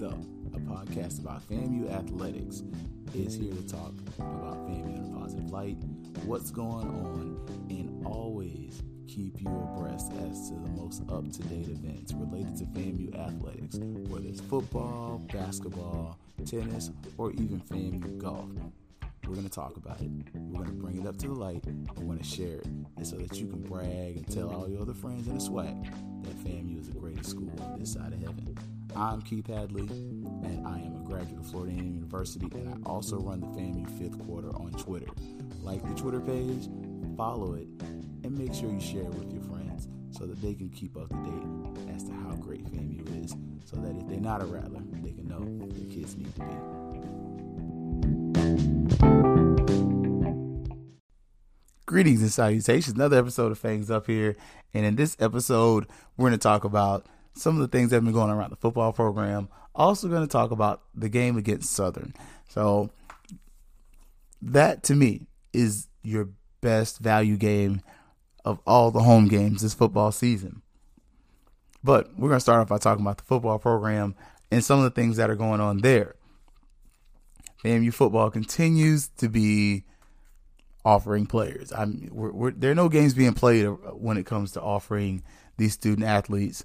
Up, a podcast about FAMU athletics, is here to talk about FAMU in a positive light, what's going on, and always keep you abreast as to the most up to date events related to FAMU athletics, whether it's football, basketball, tennis, or even FAMU golf. We're going to talk about it. We're going to bring it up to the light. We're going to share it. And so that you can brag and tell all your other friends in the swag that FAMU is the greatest school on this side of heaven. I'm Keith Hadley, and I am a graduate of Florida A&M University, and I also run the FAMU fifth quarter on Twitter. Like the Twitter page, follow it, and make sure you share it with your friends so that they can keep up to date as to how great FAMU is, so that if they're not a rattler, they can know their kids need to be. Greetings and salutations. Another episode of Fangs Up here. And in this episode, we're going to talk about some of the things that have been going on around the football program. Also, going to talk about the game against Southern. So, that to me is your best value game of all the home games this football season. But we're going to start off by talking about the football program and some of the things that are going on there. FAMU football continues to be offering players. I'm, we're, we're, there are no games being played when it comes to offering these student athletes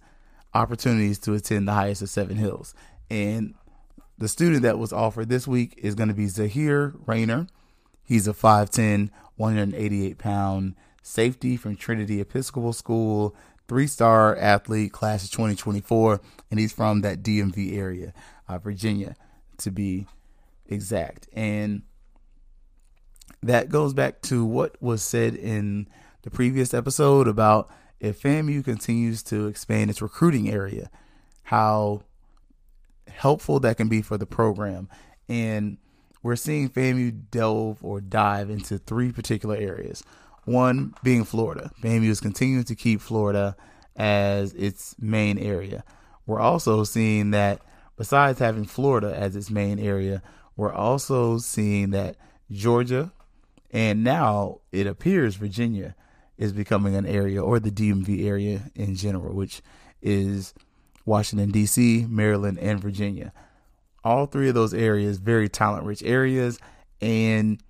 opportunities to attend the highest of Seven Hills. And the student that was offered this week is going to be Zahir Rayner. He's a 5'10, 188 pound safety from Trinity Episcopal School, three star athlete, class of 2024, and he's from that DMV area, uh, Virginia, to be exact. And that goes back to what was said in the previous episode about if FAMU continues to expand its recruiting area, how helpful that can be for the program. And we're seeing FAMU delve or dive into three particular areas. One being Florida. FAMU is continuing to keep Florida as its main area. We're also seeing that besides having Florida as its main area, we're also seeing that Georgia and now it appears Virginia is becoming an area, or the DMV area in general, which is Washington, D.C., Maryland, and Virginia. All three of those areas, very talent rich areas. And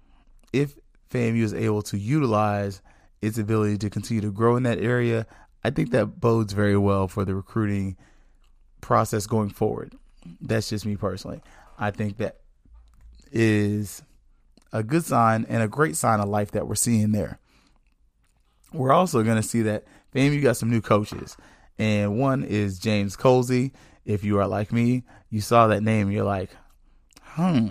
if FAMU is able to utilize its ability to continue to grow in that area, I think that bodes very well for the recruiting process going forward. That's just me personally. I think that is a good sign and a great sign of life that we're seeing there we're also going to see that FAMU got some new coaches. And one is James Colzie. If you are like me, you saw that name, you're like, hmm,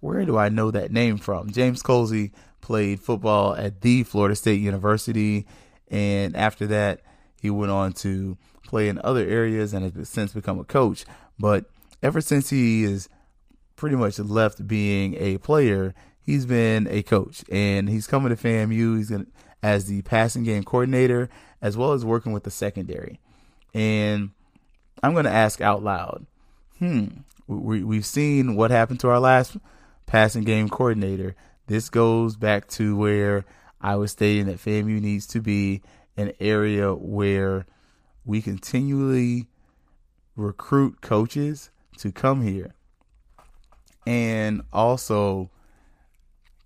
where do I know that name from? James Colzie played football at the Florida State University. And after that, he went on to play in other areas and has since become a coach. But ever since he is pretty much left being a player, he's been a coach and he's coming to FAMU. He's going as the passing game coordinator, as well as working with the secondary. And I'm going to ask out loud hmm, we, we've seen what happened to our last passing game coordinator. This goes back to where I was stating that FAMU needs to be an area where we continually recruit coaches to come here and also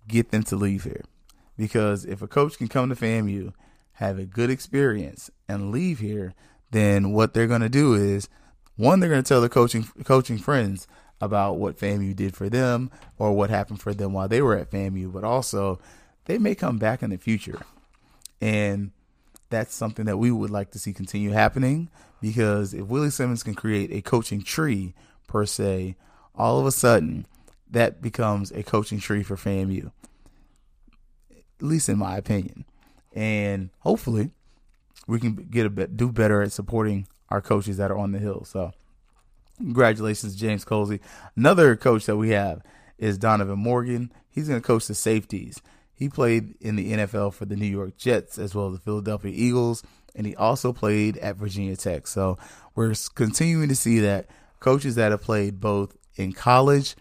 get them to leave here. Because if a coach can come to FAMU, have a good experience, and leave here, then what they're going to do is one, they're going to tell their coaching coaching friends about what FAMU did for them or what happened for them while they were at FAMU, but also they may come back in the future. And that's something that we would like to see continue happening because if Willie Simmons can create a coaching tree per se, all of a sudden that becomes a coaching tree for FAMU at least in my opinion. And hopefully, we can get a bit do better at supporting our coaches that are on the hill. So, congratulations, James Colzie. Another coach that we have is Donovan Morgan. He's going to coach the safeties. He played in the NFL for the New York Jets as well as the Philadelphia Eagles, and he also played at Virginia Tech. So, we're continuing to see that coaches that have played both in college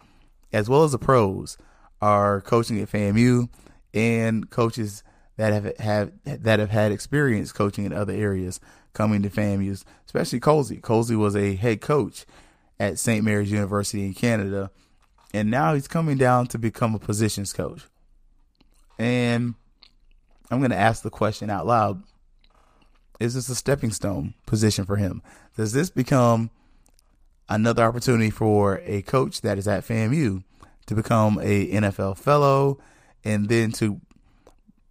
as well as the pros are coaching at FAMU and coaches that have have that have had experience coaching in other areas coming to FAMU's, especially Colzie. Colzie was a head coach at St. Mary's University in Canada. And now he's coming down to become a positions coach. And I'm going to ask the question out loud Is this a stepping stone position for him? Does this become another opportunity for a coach that is at FAMU to become a NFL fellow and then to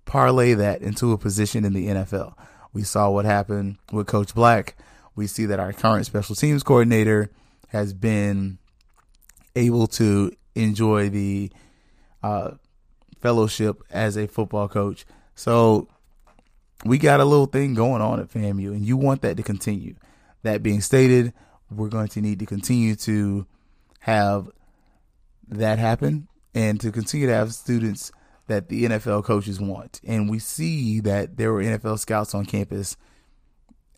parlay that into a position in the NFL? We saw what happened with Coach Black. We see that our current special teams coordinator has been able to enjoy the uh, fellowship as a football coach. So we got a little thing going on at FAMU, and you want that to continue. That being stated, we're going to need to continue to have that happen and to continue to have students that the NFL coaches want. And we see that there were NFL scouts on campus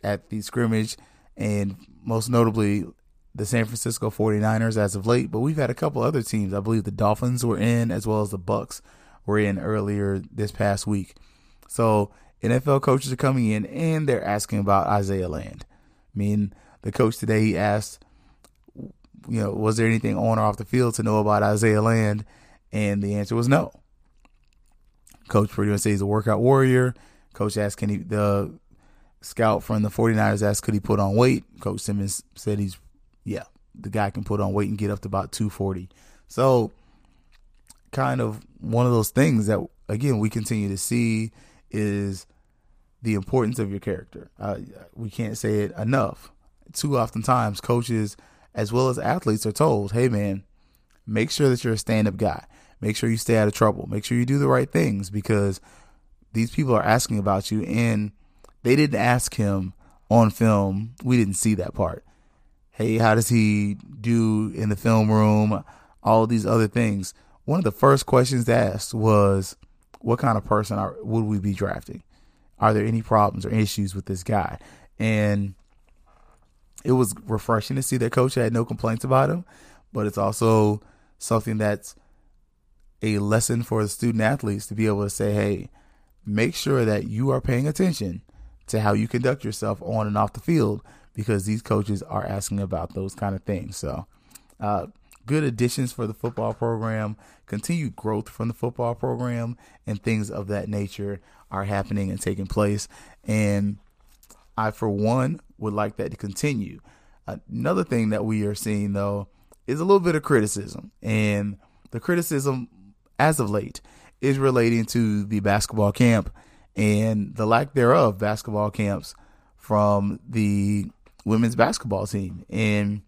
at the scrimmage and most notably the San Francisco 49ers as of late, but we've had a couple other teams. I believe the Dolphins were in as well as the Bucks were in earlier this past week. So NFL coaches are coming in and they're asking about Isaiah Land. I mean, the coach today he asked, you know, was there anything on or off the field to know about Isaiah Land? And the answer was no. Coach pretty much says he's a workout warrior. Coach asked, can he, the scout from the 49ers asked, could he put on weight? Coach Simmons said he's, yeah, the guy can put on weight and get up to about 240. So, kind of one of those things that, again, we continue to see is the importance of your character. Uh, we can't say it enough. Too often times, coaches as well as athletes are told, hey, man, make sure that you're a stand up guy. Make sure you stay out of trouble. Make sure you do the right things because these people are asking about you. And they didn't ask him on film. We didn't see that part. Hey, how does he do in the film room? All these other things. One of the first questions asked was, what kind of person are, would we be drafting? Are there any problems or issues with this guy? And it was refreshing to see that coach had no complaints about him, but it's also something that's a lesson for the student athletes to be able to say, hey, make sure that you are paying attention to how you conduct yourself on and off the field because these coaches are asking about those kind of things. So, uh, good additions for the football program, continued growth from the football program, and things of that nature are happening and taking place. And I, for one, would like that to continue. Another thing that we are seeing, though, is a little bit of criticism. And the criticism, as of late, is relating to the basketball camp and the lack thereof basketball camps from the women's basketball team. And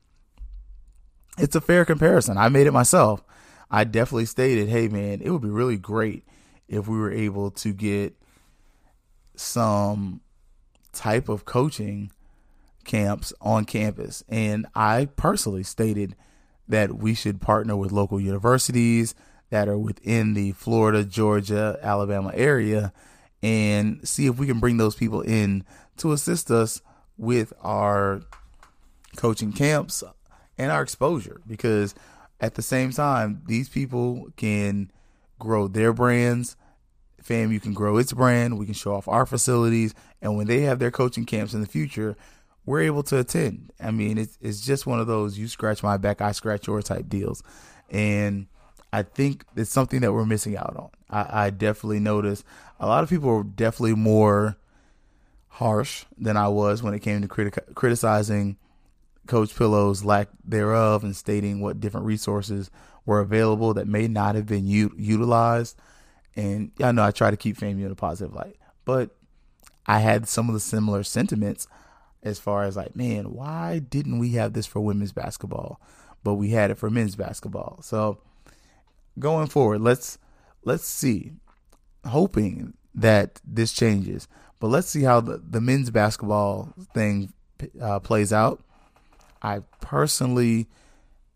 it's a fair comparison. I made it myself. I definitely stated, hey, man, it would be really great if we were able to get some type of coaching camps on campus. And I personally stated that we should partner with local universities that are within the Florida, Georgia, Alabama area and see if we can bring those people in to assist us with our coaching camps and our exposure because at the same time these people can grow their brands FAMU can grow its brand we can show off our facilities and when they have their coaching camps in the future we're able to attend. I mean it's, it's just one of those you scratch my back i scratch your type deals. And i think it's something that we're missing out on. I, I definitely noticed a lot of people are definitely more harsh than i was when it came to criti- criticizing Coach Pillow's lack thereof and stating what different resources were available that may not have been u- utilized. And I know I try to keep FAMU in a positive light, but I had some of the similar sentiments as far as like, man, why didn't we have this for women's basketball, but we had it for men's basketball? So going forward, let's let's see, hoping that this changes, but let's see how the, the men's basketball thing uh, plays out I personally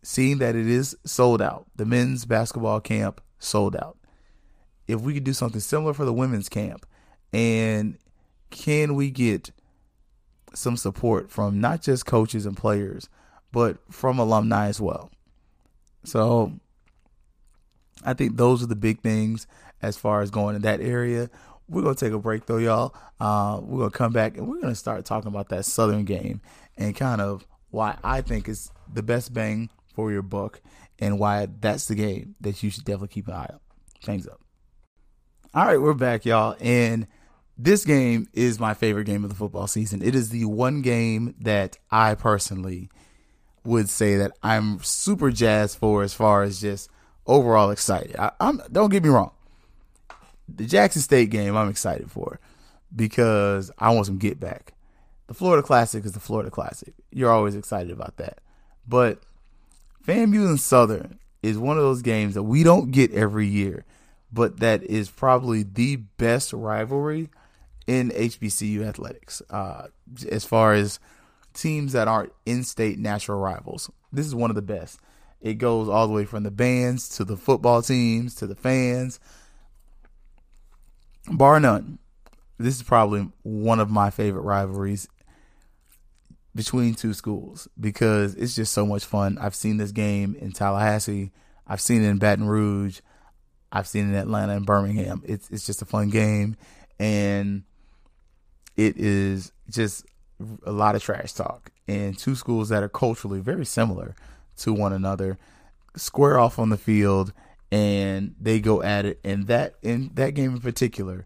seeing that it is sold out. The men's basketball camp sold out. If we could do something similar for the women's camp, and can we get some support from not just coaches and players, but from alumni as well? So I think those are the big things as far as going in that area. We're gonna take a break though, y'all. Uh, we're gonna come back and we're gonna start talking about that Southern game and kind of why I think it's the best bang for your buck and why that's the game that you should definitely keep an eye on. Fangs Up. All right, we're back, y'all. And this game is my favorite game of the football season. It is the one game that I personally would say that I'm super jazzed for as far as just overall excited. I, am don't get me wrong. The Jackson State game I'm excited for because I want some get back. The Florida Classic is the Florida Classic. You're always excited about that. But FAMU and Southern is one of those games that we don't get every year, but that is probably the best rivalry in HBCU athletics. Uh, as far as teams that aren't in-state natural rivals, this is one of the best. It goes all the way from the bands to the football teams to the fans, bar none. This is probably one of my favorite rivalries between two schools because it's just so much fun. I've seen this game in Tallahassee. I've seen it in Baton Rouge. I've seen in Atlanta and Birmingham. It's it's just a fun game and it is just a lot of trash talk and two schools that are culturally very similar to one another square off on the field and they go at it and that in that game in particular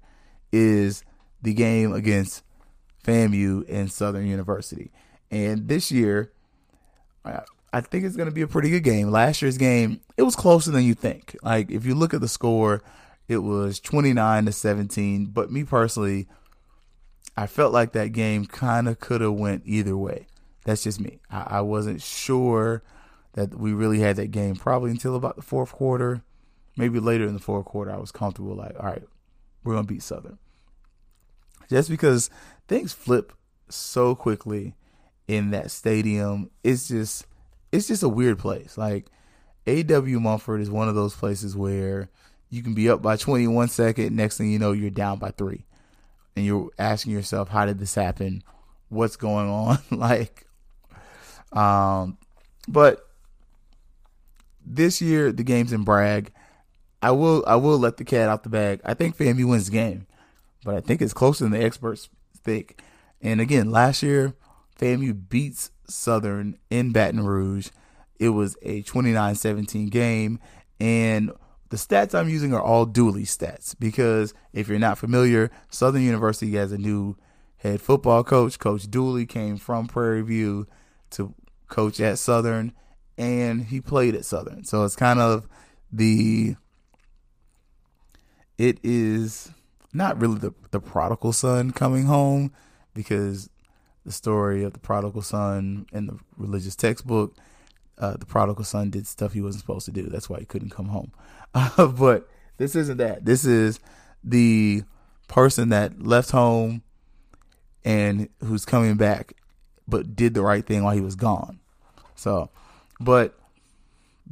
is the game against FAMU and Southern University. And this year, uh, I think it's going to be a pretty good game. Last year's game, it was closer than you think. Like if you look at the score, it was 29 to 17, but me personally, I felt like that game kind of could have went either way. That's just me. I, I wasn't sure that we really had that game probably until about the fourth quarter. Maybe later in the fourth quarter, I was comfortable like, all right, we're going to beat Southern. Just because things flip so quickly in that stadium. It's just it's just a weird place. Like AW Mumford is one of those places where you can be up by 21 second. Next thing you know, you're down by three, and you're asking yourself, "How did this happen? What's going on?" like, um, but this year the game's in Bragg. I will I will let the cat out the bag. I think FAMU wins the game, but I think it's closer than the experts think. And again, last year FAMU beats Southern in Baton Rouge. It was a 29 17 game. And the stats I'm using are all Dooley stats because if you're not familiar, Southern University has a new head football coach. Coach Dooley came from Prairie View to coach at Southern and he played at Southern. So it's kind of the it is not really the the prodigal son coming home because the story of the prodigal son in the religious textbook. Uh, the prodigal son did stuff he wasn't supposed to do. That's why he couldn't come home. Uh, but this isn't that. This is the person that left home and who's coming back, but did the right thing while he was gone. So, but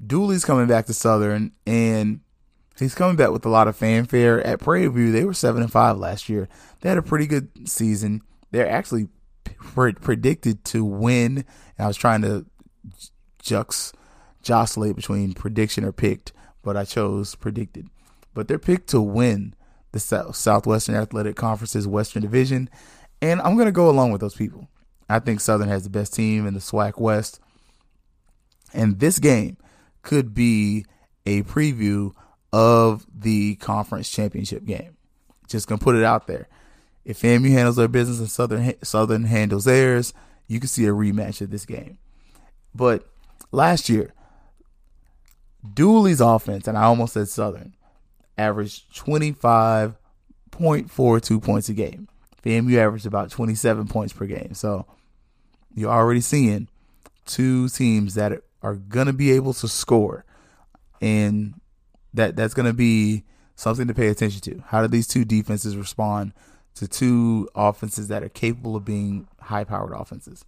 Dooley's coming back to Southern, and he's coming back with a lot of fanfare. At Prairie View, they were seven and five last year. They had a pretty good season. They're actually predicted to win. And I was trying to jux jostlate between prediction or picked, but I chose predicted. But they're picked to win the Southwestern Athletic Conference's Western Division, and I'm going to go along with those people. I think Southern has the best team in the SWAC West, and this game could be a preview of the conference championship game. Just gonna put it out there. If FAMU handles their business and Southern Southern handles theirs, you can see a rematch of this game. But last year, Dooley's offense, and I almost said Southern, averaged 25.42 points a game. FAMU averaged about 27 points per game. So you're already seeing two teams that are going to be able to score. And that that's going to be something to pay attention to. How do these two defenses respond to two offenses that are capable of being high powered offenses.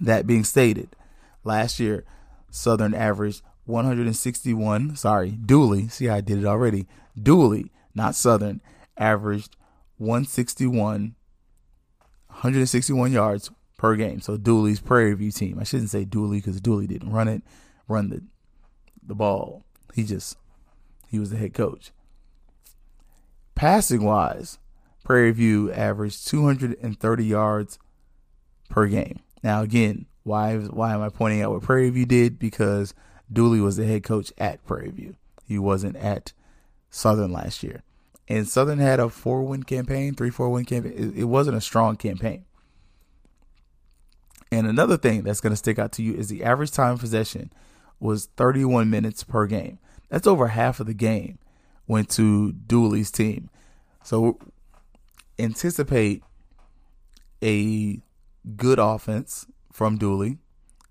That being stated, last year, Southern averaged 161. Sorry, Dooley. See, I did it already. Dooley, not Southern, averaged 161, 161 yards per game. So Dooley's Prairie View team. I shouldn't say Dooley because Dooley didn't run it, run the the ball. He just he was the head coach. Passing wise, Prairie View averaged 230 yards per game. Now, again, Why why am I pointing out what Prairie View did? Because Dooley was the head coach at Prairie View. He wasn't at Southern last year. And Southern had a four win campaign, three, four win campaign. It, it wasn't a strong campaign. And another thing that's going to stick out to you is the average time possession was 31 minutes per game. That's over half of the game went to Dooley's team. So anticipate a good offense from Dooley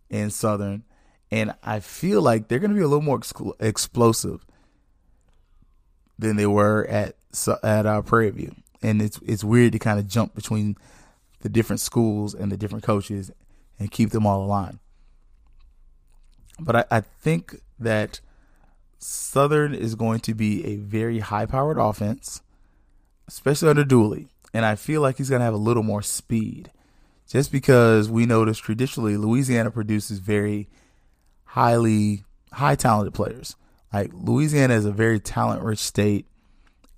and Southern. And I feel like they're going to be a little more ex- explosive than they were at at uh, Prairie View. And it's it's weird to kind of jump between the different schools and the different coaches and keep them all aligned. But I, I think that Southern is going to be a very high powered offense, especially under Dooley. And I feel like he's going to have a little more speed. Just because we notice traditionally Louisiana produces very highly high talented players. Like Louisiana is a very talent rich state,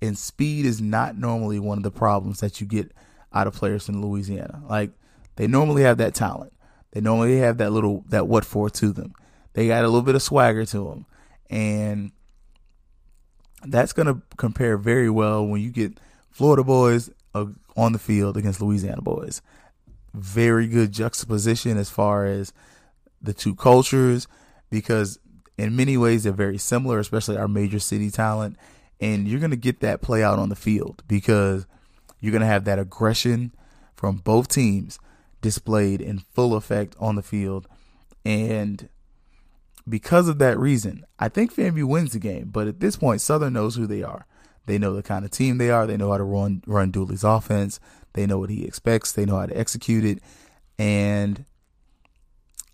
and speed is not normally one of the problems that you get out of players in Louisiana. Like they normally have that talent. They normally have that little that what for to them. They got a little bit of swagger to them, and that's going to compare very well when you get Florida boys Uh, on the field against Louisiana boys. Very good juxtaposition as far as the two cultures, because in many ways they're very similar, especially our major city talent. And you're going to get that play out on the field because you're going to have that aggression from both teams displayed in full effect on the field. And because of that reason, I think FAMU wins the game. But at this point, Southern knows who they are. They know the kind of team they are. They know how to run run Dooley's offense. They know what he expects. They know how to execute it. And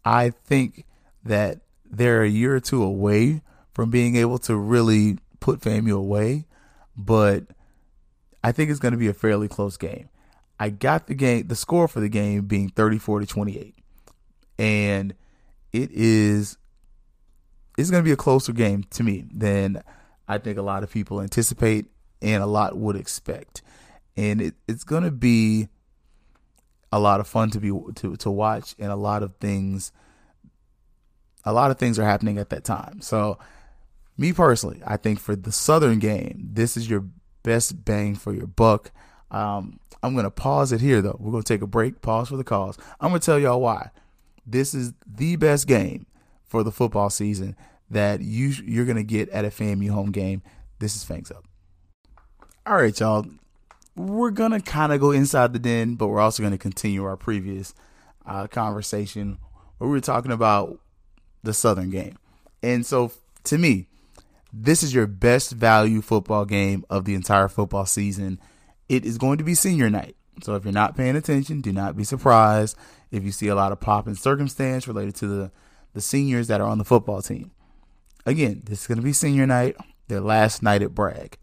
I think that they're a year or two away from being able to really put FAMU away. But I think it's going to be a fairly close game. I got the game, the score for the game being 34 to 28. And it is it's going to be a closer game to me than I think a lot of people anticipate and a lot would expect. And it, it's going to be a lot of fun to be to to watch and a lot of things a lot of things are happening at that time. So me personally, I think for the Southern game, this is your best bang for your buck. Um, I'm going to pause it here, though. We're going to take a break, pause for the cause. I'm going to tell y'all why. This is the best game for the football season that you, you're to get at a FAMU home game. This is Fangs Up. All right, y'all. We're to kind of go inside the den, but we're also to continue our previous uh, conversation where we were talking about the Southern game. And so, to me, this is your best value football game of the entire football season it is going to be senior night. So if you're not paying attention, do not be surprised if you see a lot of pop and circumstance related to the, the seniors that are on the football team. Again, this is going to be senior night, their last night at Bragg.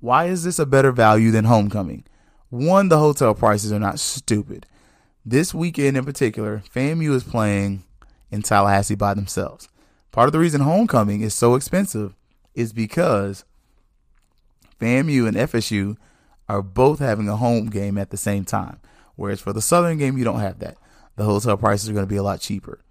Why is this a better value than homecoming? One, the hotel prices are not stupid. This weekend in particular, FAMU is playing in Tallahassee by themselves. Part of the reason homecoming is so expensive is because FAMU and FSU are both having a home game at the same time. Whereas for the Southern game, you don't have that. The hotel prices are going to be a lot cheaper.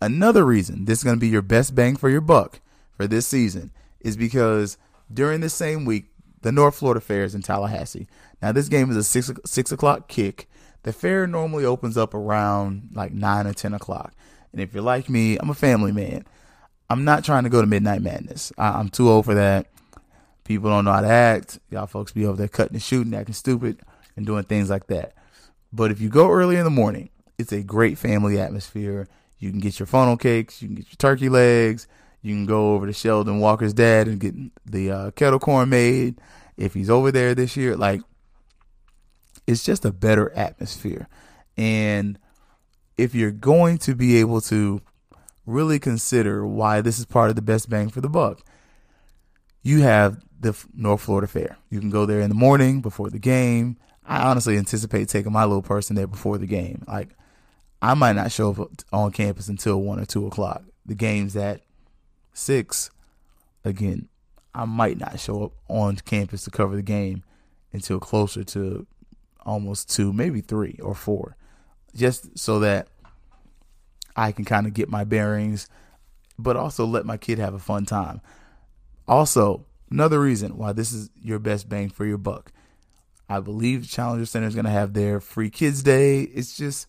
Another reason this is going to be your best bang for your buck for this season is because during the same week, the North Florida Fair is in Tallahassee. Now, this game is a six six o'clock kick. The fair normally opens up around like nine or ten o'clock. And if you're like me, I'm a family man. I'm not trying to go to Midnight Madness. I, am too old for that. People don't know how to act. Y'all folks be over there cutting and shooting, acting stupid, and doing things like that. But if you go early in the morning, it's a great family atmosphere. You can get your funnel cakes, you can get your turkey legs, you can go over to Sheldon Walker's dad and get the uh, kettle corn made. If he's over there this year, like it's just a better atmosphere. And if you're going to be able to really consider why this is part of the best bang for the buck, you have the North Florida Fair. You can go there in the morning before the game. I honestly anticipate taking my little person there before the game. Like, I might not show up on campus until one or two o'clock. The game's at six. Again, I might not show up on campus to cover the game until closer to almost two, maybe three or four, just so that I can kind of get my bearings, but also let my kid have a fun time. Also, another reason why this is your best bang for your buck. I believe Challenger Center is going to have their free kids day. It's just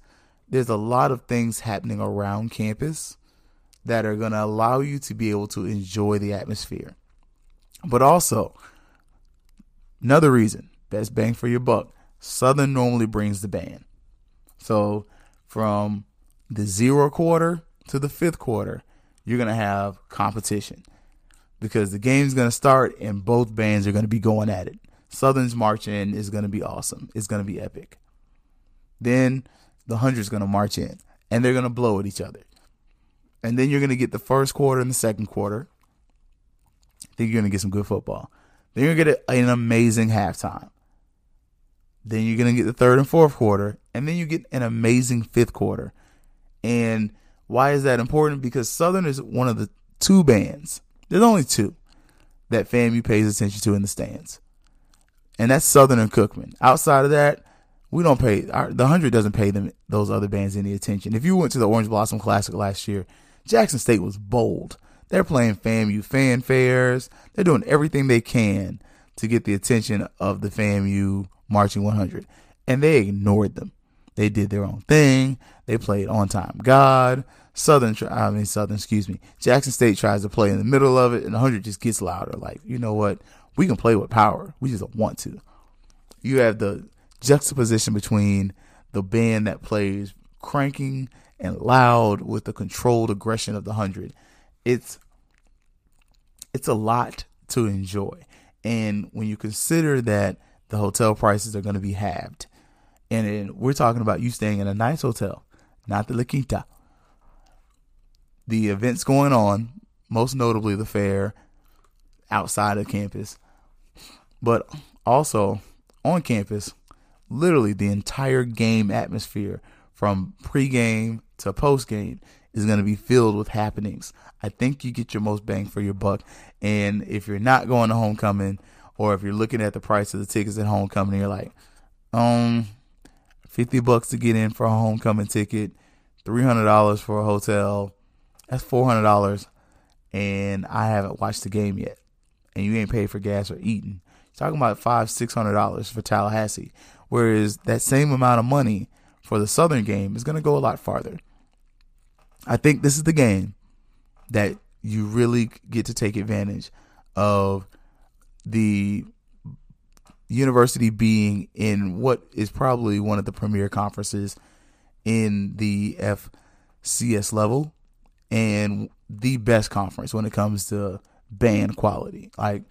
there's a lot of things happening around campus that are going to allow you to be able to enjoy the atmosphere. But also, another reason, best bang for your buck, Southern normally brings the band. So from the zero quarter to the fifth quarter, you're going to have competition because the game's going to start and both bands are going to be going at it. Southern's march in is going to be awesome. It's going to be epic. Then the hundred's going to march in and they're going to blow at each other. And then you're going to get the first quarter and the second quarter. I think you're going to get some good football. Then you're going to get an amazing halftime. Then you're going to get the third and fourth quarter. And then you get an amazing fifth quarter. And why is that important? Because Southern is one of the two bands, there's only two that FAMU pays attention to in the stands. And that's Southern and Cookman. Outside of that, we don't pay our, the hundred doesn't pay them those other bands any attention. If you went to the Orange Blossom Classic last year, Jackson State was bold. They're playing FAMU fanfares. They're doing everything they can to get the attention of the FAMU Marching 100, and they ignored them. They did their own thing. They played on time God. Southern, I mean Southern, excuse me. Jackson State tries to play in the middle of it, and the hundred just gets louder. Like you know what? We can play with power. We just don't want to. You have the juxtaposition between the band that plays cranking and loud with the controlled aggression of the hundred. It's it's a lot to enjoy. And when you consider that the hotel prices are going to be halved, and we're talking about you staying in a nice hotel, not the La Quinta. The events going on, most notably the fair outside of campus, but also on campus, literally the entire game atmosphere from pregame to postgame is going to be filled with happenings. I think you get your most bang for your buck. And if you're not going to homecoming, or if you're looking at the price of the tickets at homecoming, you're like, um, fifty bucks to get in for a homecoming ticket, three hundred dollars for a hotel. That's four hundred dollars, and I haven't watched the game yet. And you ain't paid for gas or eating. You're talking about five, six hundred dollars for Tallahassee, whereas that same amount of money for the Southern game is going to go a lot farther. I think this is the game that you really get to take advantage of the university being in what is probably one of the premier conferences in the FCS level and the best conference when it comes to band quality. Like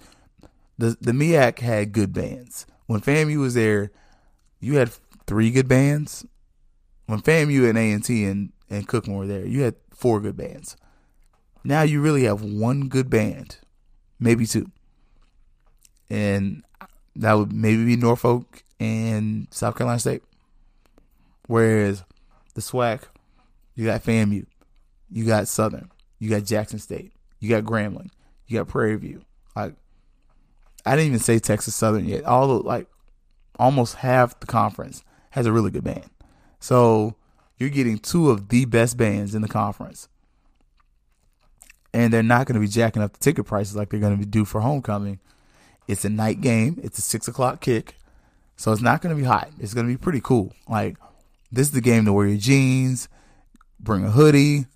the the MEAC had good bands. When FAMU was there, you had three good bands. When FAMU and A and T and and Cookman were there, you had four good bands. Now you really have one good band, maybe two. And that would maybe be Norfolk and South Carolina State. Whereas the SWAC, you got FAMU, you got Southern, you got Jackson State, you got Grambling, you got Prairie View. Like I didn't even say Texas Southern yet. All the, like almost half the conference has a really good band. So you're getting two of the best bands in the conference. And they're not going to be jacking up the ticket prices like they're going to be due for homecoming. It's a night game. It's a six o'clock kick. So it's not going to be hot. It's going to be pretty cool. Like, this is the game to wear your jeans, bring a hoodie,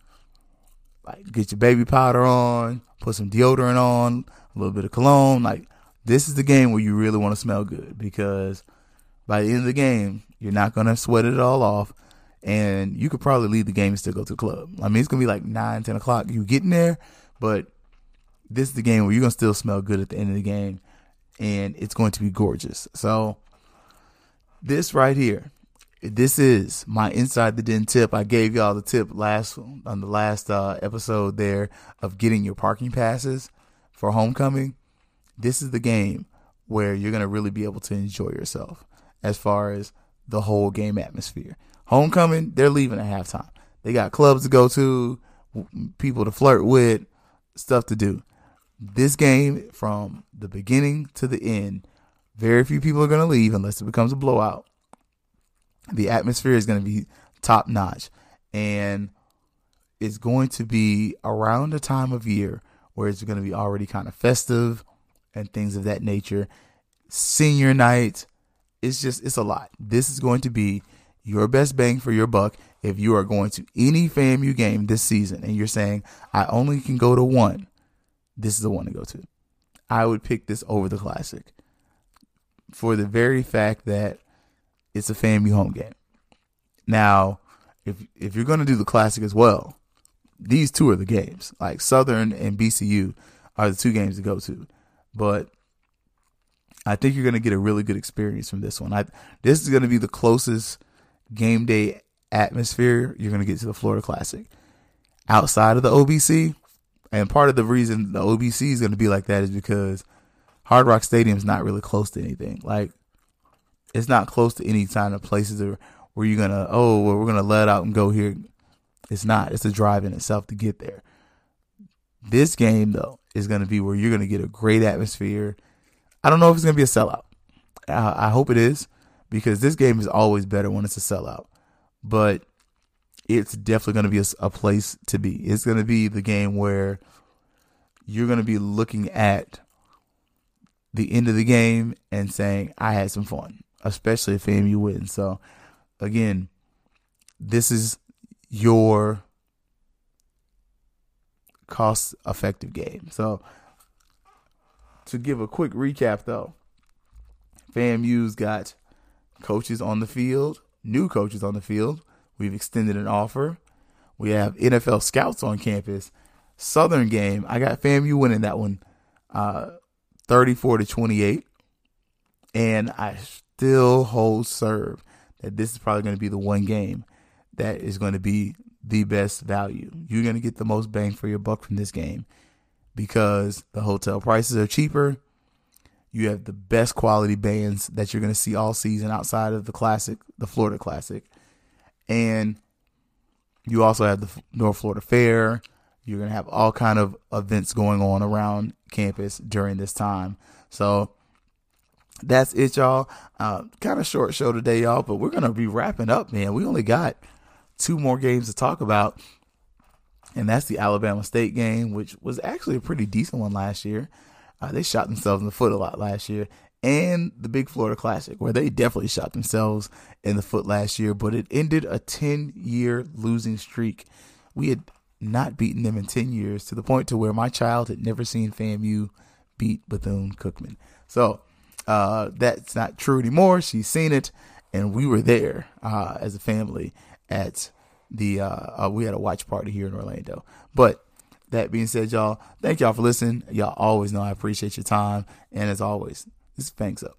like get your baby powder on, put some deodorant on, a little bit of cologne. Like, this is the game where you really want to smell good because by the end of the game, you're not going to sweat it all off and you could probably leave the game and still go to the club. I mean, it's gonna be like nine, ten o'clock. You getting there, but this is the game where you're gonna still smell good at the end of the game, and it's going to be gorgeous. So, this right here, this is my inside the den tip. I gave y'all the tip last on the last uh, episode there of getting your parking passes for homecoming. This is the game where you're gonna really be able to enjoy yourself as far as the whole game atmosphere. Homecoming, they're leaving at halftime. They got clubs to go to, people to flirt with, stuff to do. This game, from the beginning to the end, very few people are going to leave unless it becomes a blowout. The atmosphere is going to be top notch. And it's going to be around the time of year where it's going to be already kind of festive and things of that nature. Senior night, it's just it's a lot. This is going to be your best bang for your buck if you are going to any FAMU game this season and you're saying I only can go to one. This is the one to go to. I would pick this over the classic for the very fact that it's a FAMU home game. Now, if if you're going to do the classic as well, these two are the games. Like Southern and BCU are the two games to go to. But I think you're going to get a really good experience from this one. I this is going to be the closest game day atmosphere you're going to get to the Florida Classic. Outside of the OBC, and part of the reason the OBC is going to be like that is because Hard Rock Stadium is not really close to anything. Like it's not close to any kind of places where you're gonna oh well, we're gonna let out and go here. It's not. It's a drive in itself to get there. This game though is gonna be where you're gonna get a great atmosphere. I don't know if it's gonna be a sellout. I, I hope it is because this game is always better when it's a sellout. But it's definitely going to be a, a, place to be. It's going to be the game where you're going to be looking at the end of the game and saying, I had some fun, especially if FAMU wins. So, again, this is your cost effective game. So, to give a quick recap though, FAMU's got coaches on the field, new coaches on the field We've extended an offer. We have NFL scouts on campus. Southern game, I got FAMU winning that one, uh, 34 to 28. And I still hold serve that this is probably going to be the one game that is going to be the best value. You're going to get the most bang for your buck from this game because the hotel prices are cheaper. You have the best quality bands that you're going to see all season outside of the classic, the Florida Classic and you also have the North Florida Fair. You're gonna have all kind of events going on around campus during this time. So that's it, y'all. Uh, kind of short show today, y'all, but we're gonna be wrapping up, man. We only got two more games to talk about, and that's the Alabama State game, which was actually a pretty decent one last year. Uh, they shot themselves in the foot a lot last year, and the Big Florida Classic, where they definitely shot themselves in the foot last year, but it ended a 10 year losing streak. We had not beaten them in 10 years to the point to where my child had never seen FAMU beat Bethune Cookman. So uh, that's not true anymore. She's seen it, and we were there uh, as a family at the. Uh, uh we had a watch party here in Orlando. But that being said, y'all, thank y'all for listening. Y'all always know I appreciate your time, and as always, this is Fangs Up.